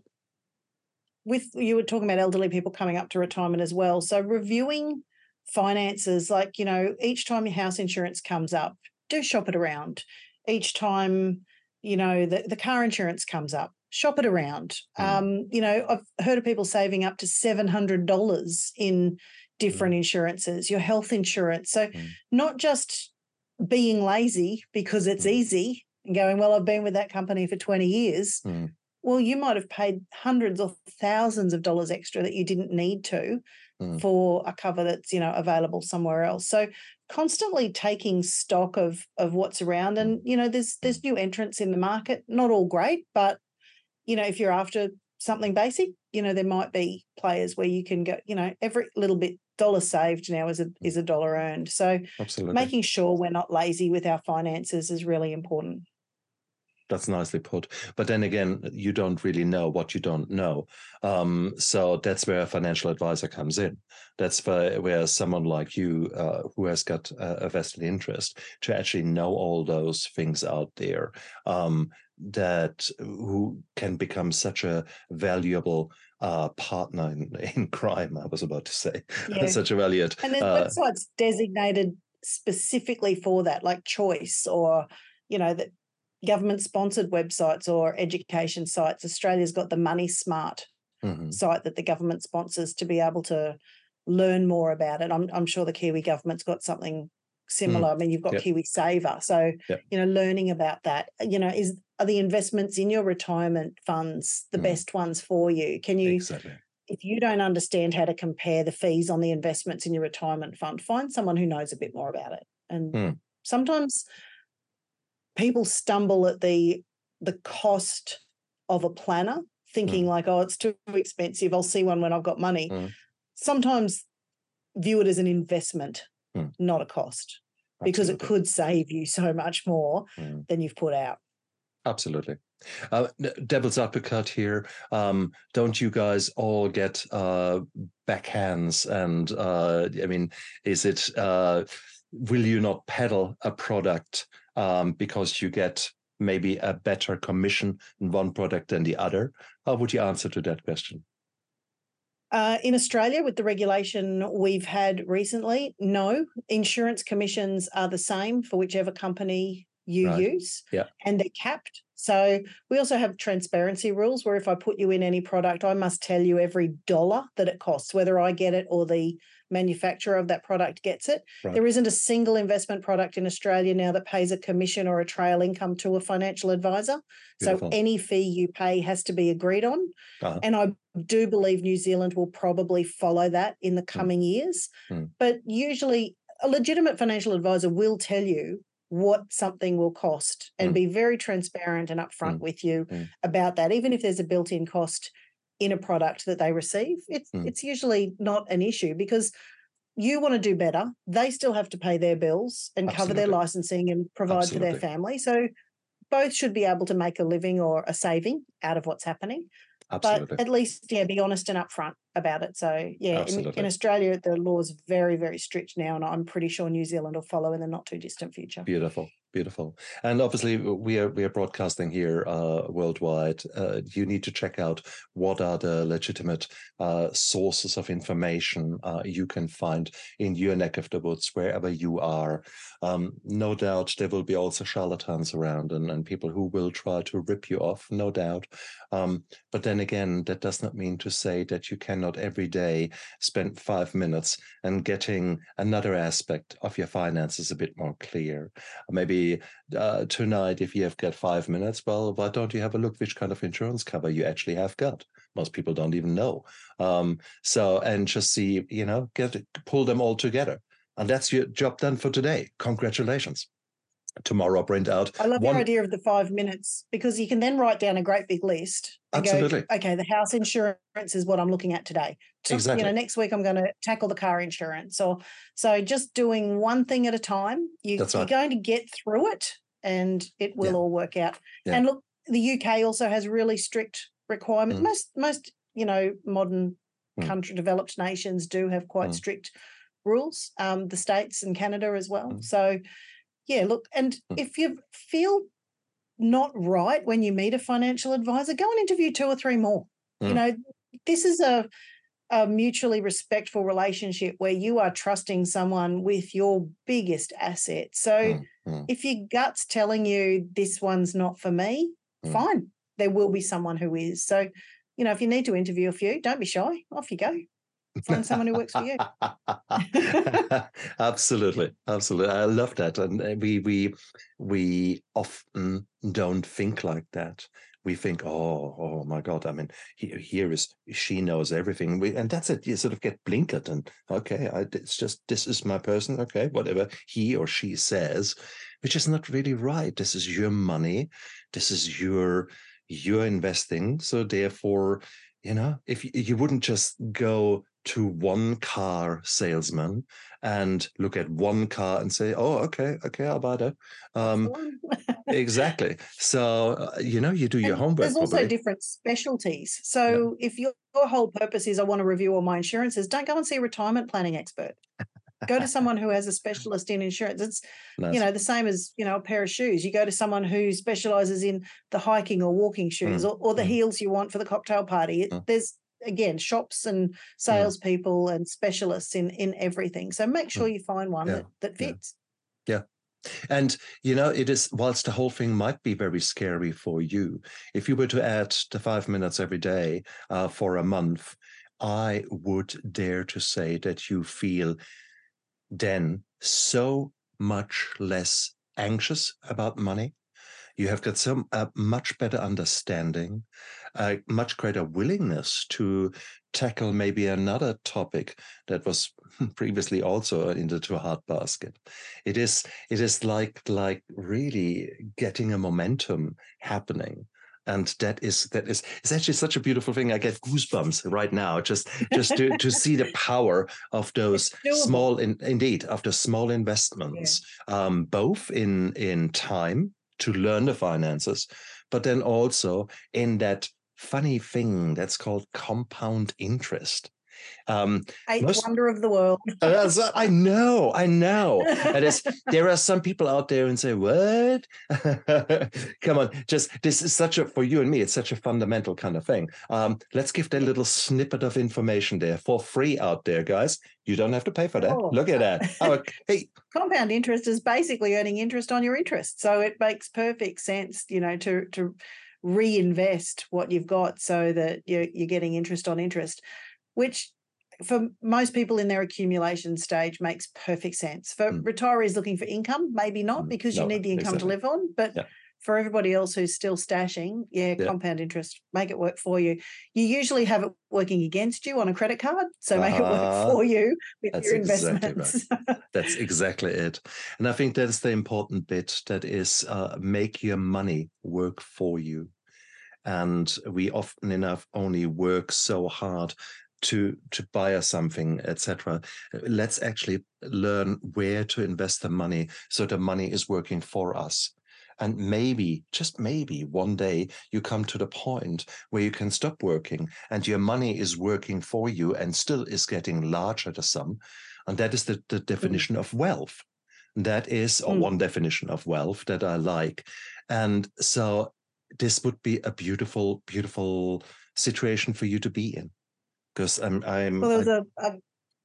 with you were talking about elderly people coming up to retirement as well. So reviewing finances, like you know, each time your house insurance comes up, do shop it around. Each time, you know, the, the car insurance comes up, shop it around. Mm. Um, you know, I've heard of people saving up to seven hundred dollars in different insurances, your health insurance. So Mm. not just being lazy because it's Mm. easy and going, well, I've been with that company for 20 years Mm. well, you might have paid hundreds or thousands of dollars extra that you didn't need to Mm. for a cover that's you know available somewhere else. So constantly taking stock of of what's around, mm. and you know there's there's mm. new entrants in the market. Not all great, but you know if you're after something basic, you know there might be players where you can go. You know every little bit dollar saved now is a mm. is a dollar earned. So Absolutely. making sure we're not lazy with our finances is really important. That's nicely put. But then again, you don't really know what you don't know. Um, so that's where a financial advisor comes in. That's where, where someone like you, uh, who has got a, vested interest, to actually know all those things out there, um, that who can become such a valuable uh, partner in, in crime. I was about to say Yeah. such a valued. And there's uh, websites designated specifically for that, like Choice or, you know, that government sponsored websites or education sites. Australia's got the Money Smart mhm, site that the government sponsors to be able to learn more about it. I'm, I'm sure the Kiwi government's got something similar. I mean, you've got Yep. Kiwi Saver. So, Yep. you know, learning about that, you know, is are the investments in your retirement funds the Mm. best ones for you? Can you exactly. if you don't understand how to compare the fees on the investments in your retirement fund, find someone who knows a bit more about it. And Hmm. sometimes people stumble at the the cost of a planner, thinking like, oh, it's too expensive. I'll see one when I've got money. Hmm. Sometimes view it as an investment, Hmm. not a cost, because it could save you so much more Hmm. than you've put out. Absolutely. Uh, devil's advocate here. Um, don't you guys all get uh, backhands? And uh, I mean, is it, uh, will you not peddle a product um, because you get maybe a better commission in one product than the other? How would you answer to that question? Uh, in Australia, with the regulation we've had recently, no, insurance commissions are the same for whichever company you Right. use. Yeah. And they're capped. So we also have transparency rules where if I put you in any product, I must tell you every dollar that it costs, whether I get it or the manufacturer of that product gets it. Right. There isn't a single investment product in Australia now that pays a commission or a trail income to a financial advisor. Beautiful. So any fee you pay has to be agreed on. Uh-huh. And I do believe New Zealand will probably follow that in the coming years. Mm. But usually, a legitimate financial advisor will tell you what something will cost and Mm. be very transparent and upfront Mm. with you Mm. about that, even if there's a built in cost in a product that they receive. It's, Mm. it's usually not an issue because you want to do better. They still have to pay their bills and cover their licensing and provide for their family. So both should be able to make a living or a saving out of what's happening Absolutely. but at least yeah be honest and upfront about it so yeah in, in australia the law is very very strict now and i'm pretty sure new zealand will follow in the not too distant future Beautiful, beautiful, and obviously we are we are broadcasting here uh, worldwide. Uh, you need to check out what are the legitimate uh, sources of information uh, you can find in your neck of the woods, wherever you are. Um, no doubt there will be also charlatans around and, and people who will try to rip you off, no doubt. Um, but then again, that does not mean to say that you cannot every day spend five minutes and getting another aspect of your finances a bit more clear. Maybe uh, tonight, if you have got five minutes, well, why don't you have a look which kind of insurance cover you actually have got? Most people don't even know. Um, so, and just see, you know, get pull them all together. And that's your job done for today. Congratulations. Tomorrow, I'll print out. i love one- your idea of the five minutes because you can then write down a great big list Absolutely. go okay the house insurance is what i'm looking at today To- you know next week i'm going to tackle the car insurance or so just doing one thing at a time you, right. going to get through it and it will Yeah. all work out Yeah. and look the uk also has really strict requirements Mm. most most you know modern Mm. country developed nations do have quite Mm. strict rules um the states and canada as well Mm. so yeah look and Mm. if you feel not right when you meet a financial advisor go and interview two or three more you Mm. know this is a a mutually respectful relationship where you are trusting someone with your biggest asset so Mm, mm. if your gut's telling you this one's not for me Mm. fine there will be someone who is so you know if you need to interview a few don't be shy off you go find someone who works for you absolutely absolutely i love that and uh, we we we often don't think like that we think, oh, oh my God, I mean, he, here is she knows everything. We, and that's it. You sort of get blinkered and okay, I, it's just this is my person. Okay, whatever he or she says, which is not really right. This is your money. This is your you're investing. So therefore, you know, if you, you wouldn't just go to one car salesman and look at one car and say, "Oh, okay, okay, I'll buy that." Um, exactly. So uh, you know, you do your And homework. There's also probably. different specialties. So if your, your whole purpose is I want to review all my insurances, don't go and see a retirement planning expert. go to someone who has a specialist in insurance. It's Nice. you know the same as you know a pair of shoes. You go to someone who specializes in the hiking or walking shoes or, or the mm. heels you want for the cocktail party. Mm. There's again shops and salespeople and specialists in in everything. So make sure you find one Mm. Yeah, that that yeah. fits. And you know, it is whilst the whole thing might be very scary for you, if you were to add the five minutes every day uh, for a month, I would dare to say that you feel then so much less anxious about money. You have got some a much better understanding, a much greater willingness to tackle maybe another topic that was previously also in the hard basket. It is it is like like really getting a momentum happening. And that is that is it's actually such a beautiful thing. I get goosebumps right now just just to, to see the power of those small in, indeed of the small investments, um, both in in time to learn the finances, but then also in that funny thing that's called compound interest. Um, Eighth Most- wonder of the world. uh, I know, I know. And it's, there are some people out there and say, "What? Come on, just this is such a for you and me. It's such a fundamental kind of thing. Um, let's give that little snippet of information there for free out there, guys. You don't have to pay for that. Oh. Look at that. Oh, hey, compound interest is basically earning interest on your interest. So it makes perfect sense, you know, to to reinvest what you've got so that you're you're getting interest on interest, which for most people in their accumulation stage makes perfect sense. For Mm. retirees looking for income, maybe not Mm, because you need the income exactly. to live on, but Yeah. for everybody else who's still stashing, yeah, Yeah. compound interest, make it work for you. You usually have it working against you on a credit card, so make it work for you with That's your exactly right. investments. That's exactly it. And I think that's the important bit that is uh, make your money work for you. And we often enough only work so hard to to buy us something, etc. Let's actually learn where to invest the money so the money is working for us. And maybe, just maybe, one day you come to the point where you can stop working and your money is working for you and still is getting larger the sum. And that is the, the definition of wealth. That is or Mm. one definition of wealth that I like. And so this would be a beautiful, beautiful situation for you to be in. Because I'm I'm Well, there was a, a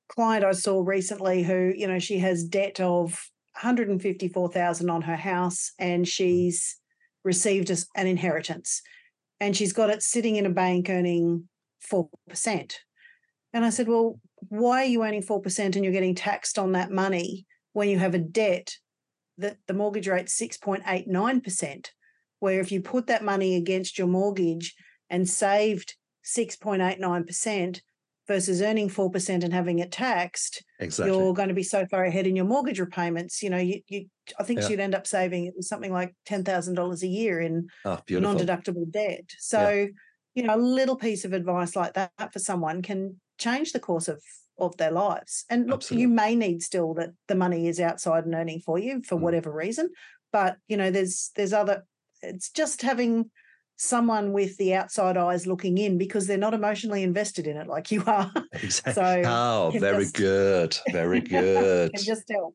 client I saw recently who, you know, she has debt of 154,000 on her house and mm. she's received an inheritance and she's got it sitting in a bank earning 4%. And I said, "Well, why are you earning 4% and you're getting taxed on that money when you have a debt that the mortgage rate's 6.89%, where if you put that money against your mortgage and saved 6.89% versus earning 4% and having it taxed, exactly. you're going to be so far ahead in your mortgage repayments. You know, you, you I think Yeah. she'd end up saving it was something like $10,000 a year in beautiful. non-deductible debt. So, you know, a little piece of advice like that for someone can change the course of of their lives. And look, Absolutely. you may need still that the money is outside and earning for you for Mm. whatever reason, but you know, there's there's other. It's just having someone with the outside eyes looking in because they're not emotionally invested in it like you are. Exactly. So, oh, very just- good. Very good. can just tell.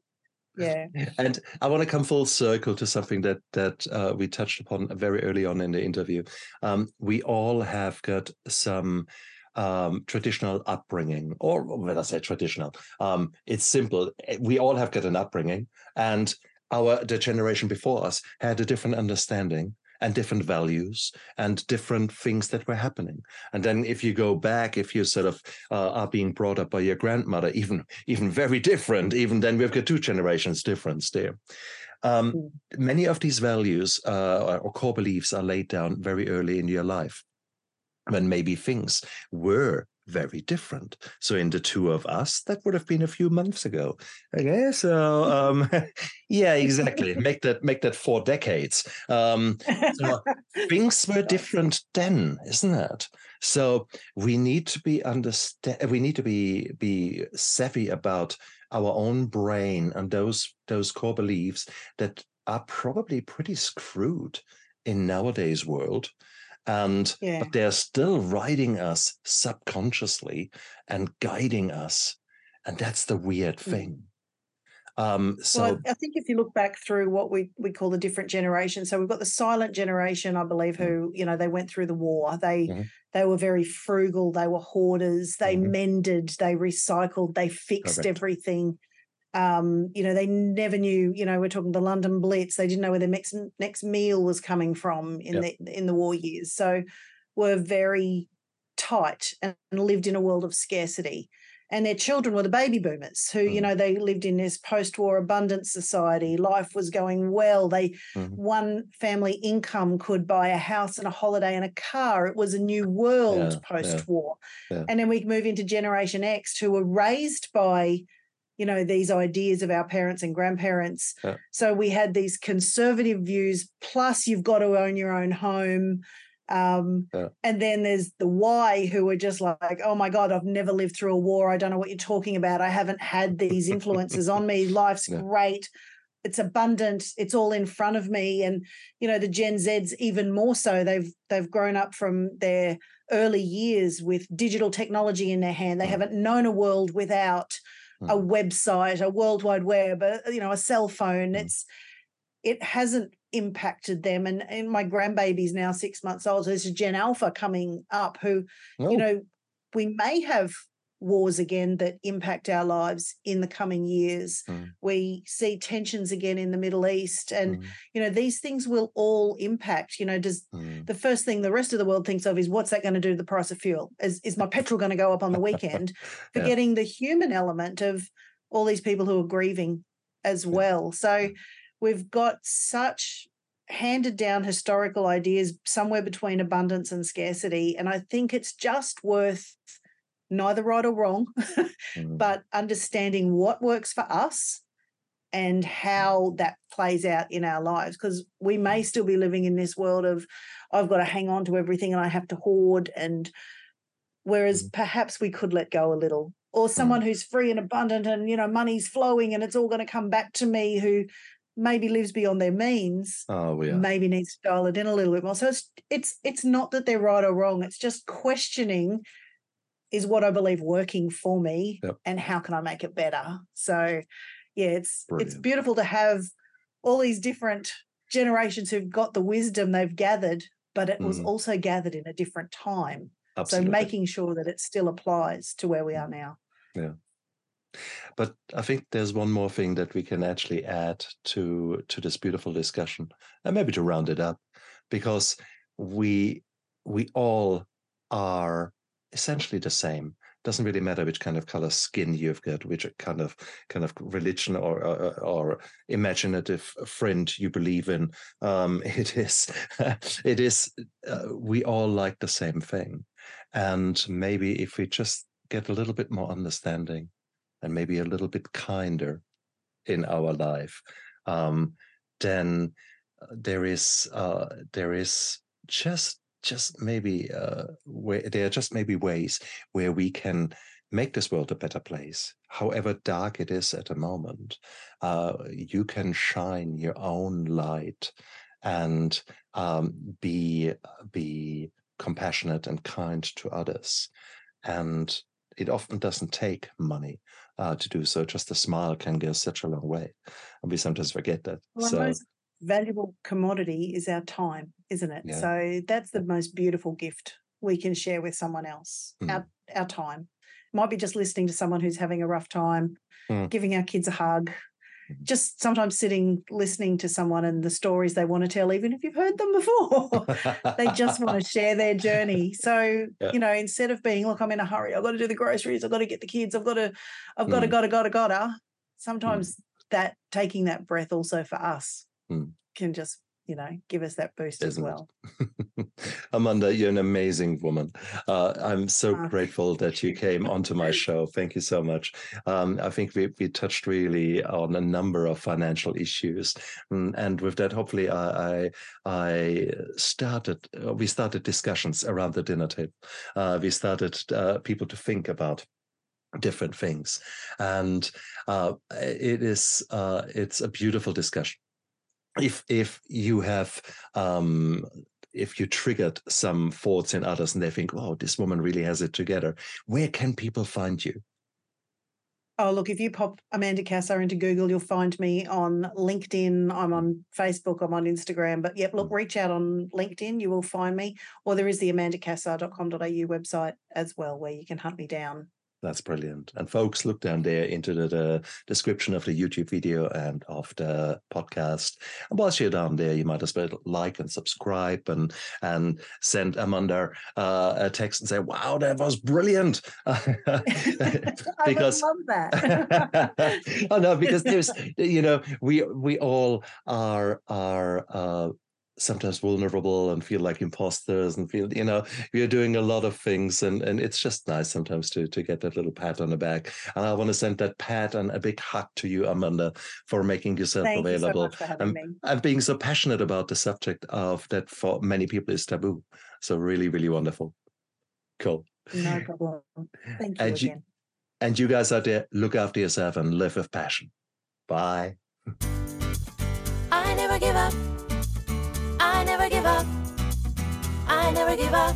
Yeah. And I want to come full circle to something that that uh, we touched upon very early on in the interview. Um, we all have got some um, traditional upbringing, or when I say traditional, um, it's simple. We all have got an upbringing, and our the generation before us had a different understanding and different values and different things that were happening. And then if you go back, if you sort of uh, are being brought up by your grandmother, even even very different, even then we've got two generations difference there. Um, Mm. many of these values uh, or core beliefs are laid down very early in your life when maybe things were very different. So in the two of us, that would have been a few months ago. Okay, so um, yeah, exactly. make that make that four decades. Um, so things were different then, isn't it? So we need to be understand. We need to be be savvy about our own brain and those those core beliefs that are probably pretty screwed in nowadays world and Yeah. but they're still riding us subconsciously and guiding us and that's the weird Mm. thing um so well, I think if you look back through what we, we call the different generations, so we've got the silent generation, I believe, Mm. who you know they went through the war. They Mhm. they were very frugal. They were hoarders. They Mhm. mended. They recycled. They fixed everything. Um, you know, they never knew. You know, we're talking the London Blitz. They didn't know where their next next meal was coming from in Yep. the in the war years. So, were very tight and lived in a world of scarcity and their children were the baby boomers who you Mm. know they lived in this post-war abundance society life was going well they Mhm. one family income could buy a house and a holiday and a car it was a new world Yeah, yeah, post-war yeah. and then we move into generation x who were raised by you know these ideas of our parents and grandparents Yeah. so we had these conservative views plus you've got to own your own home um, Yeah. and then there's the why who are just like, oh my God, I've never lived through a war. I don't know what you're talking about. I haven't had these influences on me. Life's Yeah. great. It's abundant. It's all in front of me. And you know, the Gen Zs even more so. They've they've grown up from their early years with digital technology in their hand. They Mm. haven't known a world without a Mm. website, a world wide web, a, you know, a cell phone. Mm. It's it hasn't impacted them. And, and my grandbaby's now six months old. So there's a Gen Alpha coming up who, Oh, you know, we may have wars again that impact our lives in the coming years. Mm. We see tensions again in the Middle East. And, mm, you know, these things will all impact. You know, does mm. the first thing the rest of the world thinks of is what's that going to do to the price of fuel? Is, is my petrol going to go up on the weekend? Yeah. Forgetting the human element of all these people who are grieving as Yeah. well. So we've got such handed down historical ideas somewhere between abundance and scarcity. And I think it's just worth neither right or wrong, Mm. but understanding what works for us and how that plays out in our lives because we may still be living in this world of i've got to hang on to everything and i have to hoard and whereas Mhm. perhaps we could let go a little or someone who's free and abundant and you know money's flowing and it's all going to come back to me who maybe lives beyond their means oh yeah maybe needs to dial it in a little bit more so it's it's it's not that they're right or wrong it's just questioning is what i believe working for me Yep. and how can i make it better so yeah it's it's beautiful to have all these different generations who've got the wisdom they've gathered but it was Mhm. also gathered in a different time absolutely so making sure that it still applies to where we are now Yeah. But I think there's one more thing that we can actually add to to this beautiful discussion, and maybe to round it up, because we we all are essentially the same. Doesn't really matter which kind of color skin you've got, which kind of kind of religion or or, or imaginative friend you believe in. Um, it is it is uh, we all like the same thing, and maybe if we just get a little bit more understanding and maybe a little bit kinder in our life, um, then uh, there is uh, there is just just maybe uh, way, there are just maybe ways where we can make this world a better place, however dark it is at the moment. Uh, you can shine your own light and um, be be compassionate and kind to others, and it often doesn't take money uh, to do so. Just a smile can go such a long way, and we sometimes forget that. Well, so valuable commodity is our time, isn't it? Yeah. So that's the most beautiful gift we can share with someone else. Mm. Our our time might be just listening to someone who's having a rough time, Mm. giving our kids a hug. Mhm. Just sometimes sitting, listening to someone and the stories they want to tell, even if you've heard them before. they just want to share their journey. So, Yeah. you know, instead of being, look, I'm in a hurry, I've got to do the groceries, I've got to get the kids, I've got to, I've got to, Mm. gotta, gotta, gotta. Sometimes that taking that breath also for us Mm. can just you know give us that boost as Isn't it? well. Amanda, you're an amazing woman. Uh, I'm so Ah, grateful that you came onto my show. Thank you so much. Um, I think we, we touched really on a number of financial issues, Mm, and with that, hopefully, I I, I started uh, we started discussions around the dinner table. Uh, we started uh, people to think about different things, and uh, it is uh, it's a beautiful discussion if if you have um if you triggered some thoughts in others and they think wow, this woman really has it together where can people find you Oh, look, if you pop Amanda Cassar into Google, you'll find me on LinkedIn. I'm on Facebook, I'm on Instagram. But yep, look, reach out on LinkedIn, you will find me. Or there is the amandacassar.com.au website as well, where you can hunt me down. That's brilliant. And folks look down there into the, the description of the youtube video and of the podcast. And whilst you're down there you might as well like and subscribe and and send amanda uh, a text and say wow that was brilliant. Because I would love that. oh no, because there's you know we we all are are uh, sometimes vulnerable and feel like imposters and feel you know we are doing a lot of things and and it's just nice sometimes to to get that little pat on the back. And I want to send that pat and a big hug to you Amanda for making yourself Thank you so available much for having um, me. and being so passionate about the subject of that for many people is taboo. So really really wonderful. Cool. No problem. Thank you And you- and you guys out there look after yourself and live with passion. Bye. I never give up. I never give up. I never give up.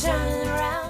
Turn around.